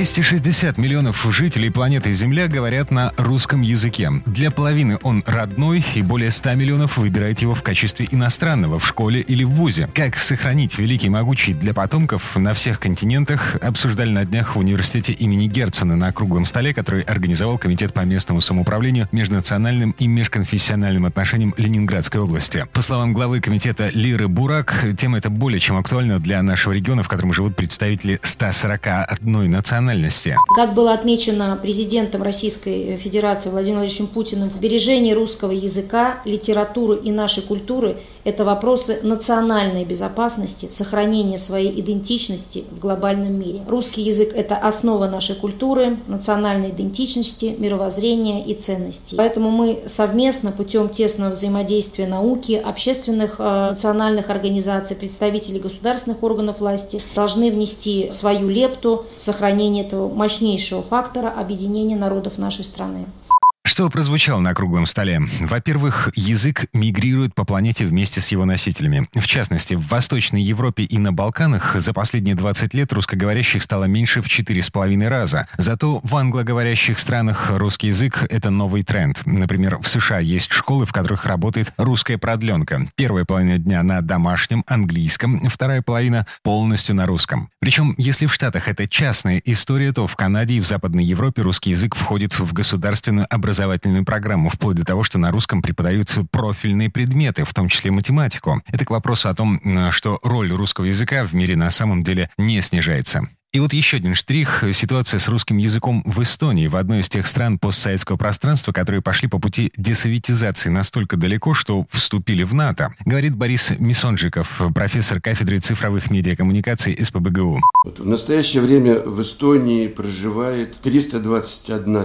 260 миллионов жителей планеты Земля говорят на русском языке. Для половины он родной, и более 100 миллионов выбирает его в качестве иностранного в школе или в ВУЗе. Как сохранить великий могучий для потомков на всех континентах обсуждали на днях в университете имени Герцена на круглом столе, который организовал Комитет по местному самоуправлению, межнациональным и межконфессиональным отношениям Ленинградской области. По словам главы комитета Лиры Бурак, тема эта более чем актуальна для нашего региона, в котором живут представители 141 национальности национальности. Как было отмечено президентом Российской Федерации Владимиром Владимировичем Путиным, сбережение русского языка, литературы и нашей культуры – это вопросы национальной безопасности, сохранения своей идентичности в глобальном мире. Русский язык – это основа нашей культуры, национальной идентичности, мировоззрения и ценностей. Поэтому мы совместно путем тесного взаимодействия науки, общественных э, национальных организаций, представителей государственных органов власти должны внести свою лепту в сохранение этого мощнейшего фактора объединения народов нашей страны. Что прозвучало на круглом столе? Во-первых, язык мигрирует по планете вместе с его носителями. В частности, в Восточной Европе и на Балканах за последние 20 лет русскоговорящих стало меньше в 4,5 раза. Зато в англоговорящих странах русский язык — это новый тренд. Например, в США есть школы, в которых работает русская продленка. Первая половина дня на домашнем английском, вторая половина полностью на русском. Причем, если в Штатах это частная история, то в Канаде и в Западной Европе русский язык входит в государственную образование образовательную программу, вплоть до того, что на русском преподают профильные предметы, в том числе математику. Это к вопросу о том, что роль русского языка в мире на самом деле не снижается. И вот еще один штрих – ситуация с русским языком в Эстонии, в одной из тех стран постсоветского пространства, которые пошли по пути десоветизации настолько далеко, что вступили в НАТО, говорит Борис Мисонжиков, профессор кафедры цифровых медиакоммуникаций СПБГУ. Вот в настоящее время в Эстонии проживает 321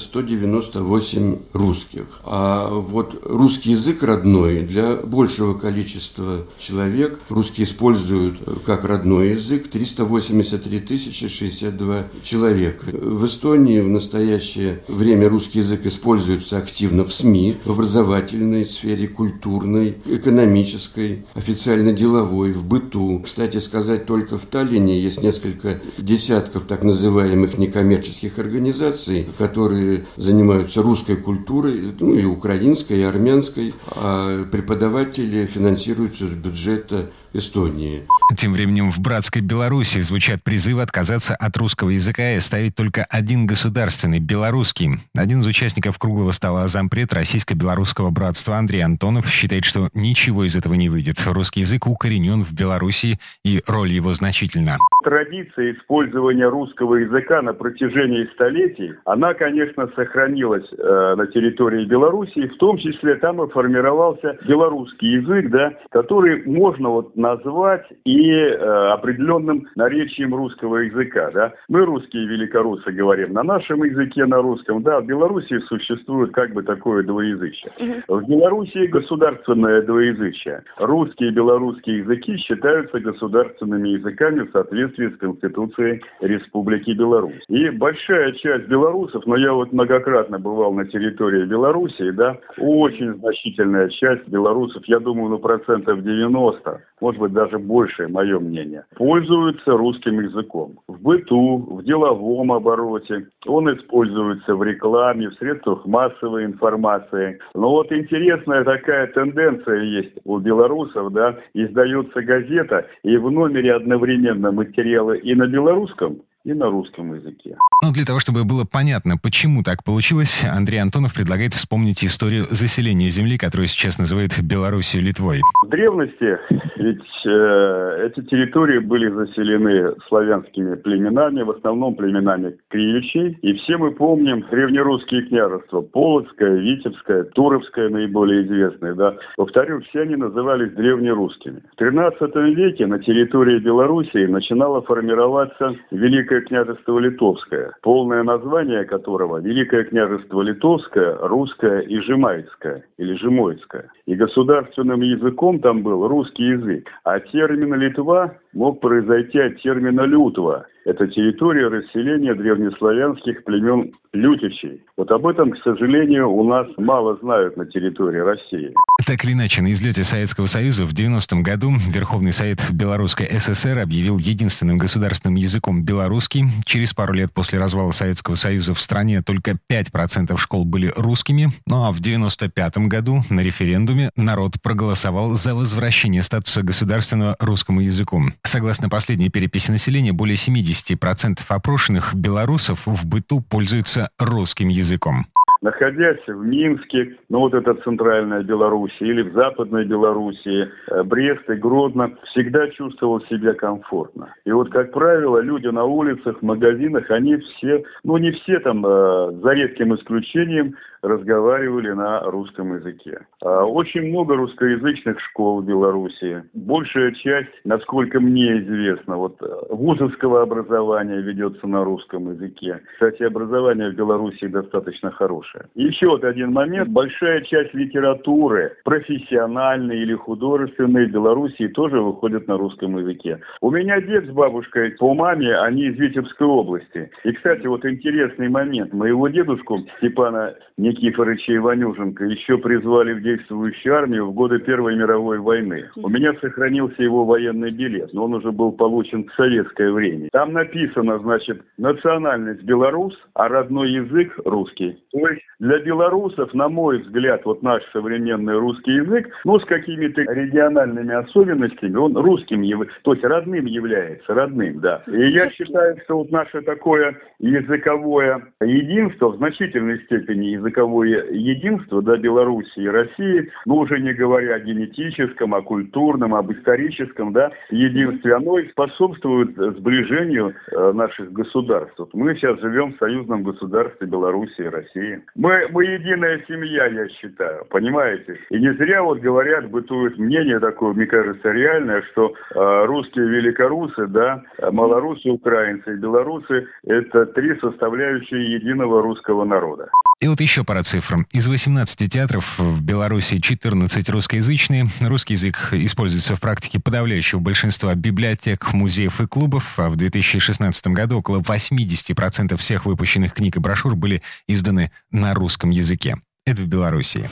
198 русских. А вот русский язык родной для большего количества человек русский используют как родной язык 383 1062 человека. В Эстонии в настоящее время русский язык используется активно в СМИ, в образовательной сфере, культурной, экономической, официально-деловой, в быту. Кстати сказать, только в Таллине есть несколько десятков так называемых некоммерческих организаций, которые занимаются русской культурой, ну и украинской, и армянской, а преподаватели финансируются из бюджета Эстонии. Тем временем в братской Беларуси звучат призывы отказаться от русского языка и оставить только один государственный, белорусский. Один из участников круглого стола зампред российско-белорусского братства Андрей Антонов считает, что ничего из этого не выйдет. Русский язык укоренен в Беларуси, и роль его значительна. Традиция использования русского языка на протяжении столетий, она, конечно, сохранилась э, на территории Беларуси, в том числе там и формировался белорусский язык, да, который можно вот назвать и э, определенным наречием русского языка. Да? Мы, русские великорусы, говорим на нашем языке, на русском. Да, в Беларуси существует как бы такое двоязычие. В Беларуси государственное двоязычие. Русские и белорусские языки считаются государственными языками в соответствии с Конституцией Республики Беларусь. И большая часть белорусов, но я вот многократно бывал на территории Беларуси, да, очень значительная часть белорусов, я думаю, ну процентов 90, может быть даже больше, мое мнение, пользуются русским языком. В быту, в деловом обороте, он используется в рекламе, в средствах массовой информации. Но вот интересная такая тенденция есть у белорусов, да, издается газета, и в номере одновременно материалы и на белорусском, и на русском языке. Но для того, чтобы было понятно, почему так получилось, Андрей Антонов предлагает вспомнить историю заселения земли, которую сейчас называют Белоруссией Литвой. В древности ведь э, эти территории были заселены славянскими племенами, в основном племенами кривичей. И все мы помним древнерусские княжества. Полоцкое, Витебское, Туровское наиболее известные. Да. Повторю, все они назывались древнерусскими. В XIII веке на территории Белоруссии начинала формироваться Великая Великое княжество Литовское, полное название которого Великое княжество Литовское, Русское и Жемайское, или Жемойское. И государственным языком там был русский язык, а термин «Литва» мог произойти от термина «лютва», это территория расселения древнеславянских племен лютичей. Вот об этом, к сожалению, у нас мало знают на территории России. Так или иначе, на излете Советского Союза в 90-м году Верховный Совет Белорусской ССР объявил единственным государственным языком белорусский. Через пару лет после развала Советского Союза в стране только 5% школ были русскими. Ну а в 95-м году на референдуме народ проголосовал за возвращение статуса государственного русскому языку. Согласно последней переписи населения, более 70 50% опрошенных белорусов в быту пользуются русским языком находясь в Минске, ну вот это центральная Белоруссия, или в Западной Белоруссии, э, Брест и Гродно, всегда чувствовал себя комфортно. И вот, как правило, люди на улицах, в магазинах, они все, ну не все там, э, за редким исключением, разговаривали на русском языке. А очень много русскоязычных школ в Беларуси. Большая часть, насколько мне известно, вот э, вузовского образования ведется на русском языке. Кстати, образование в Беларуси достаточно хорошее. Еще вот один момент. Большая часть литературы, профессиональной или художественной в Беларуси тоже выходит на русском языке. У меня дед с бабушкой по маме, они из Витебской области. И, кстати, вот интересный момент. Моего дедушку Степана Никифоровича Иванюженко еще призвали в действующую армию в годы Первой мировой войны. У меня сохранился его военный билет, но он уже был получен в советское время. Там написано, значит, национальность белорус, а родной язык русский. То есть для белорусов, на мой взгляд, вот наш современный русский язык, ну, с какими-то региональными особенностями, он русским, то есть родным является, родным, да. И я считаю, что вот наше такое языковое единство в значительной степени языковое единство да, Беларуси и России, ну уже не говоря о генетическом, о культурном, об историческом да, единстве, оно и способствует сближению э, наших государств. Вот мы сейчас живем в союзном государстве Беларуси и России. Мы, мы единая семья, я считаю, понимаете? И не зря вот говорят, бытует мнение такое, мне кажется, реальное, что э, русские великорусы, да, малорусы, украинцы и белорусы – это три составляющие единого русского народа. И вот еще пара цифр. Из 18 театров в Беларуси 14 русскоязычные. Русский язык используется в практике подавляющего большинства библиотек, музеев и клубов. А в 2016 году около 80% всех выпущенных книг и брошюр были изданы на русском языке. Это в Беларуси.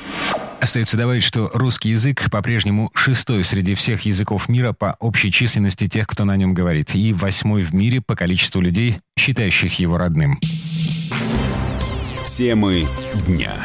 Остается добавить, что русский язык по-прежнему шестой среди всех языков мира по общей численности тех, кто на нем говорит, и восьмой в мире по количеству людей, считающих его родным. Темы дня.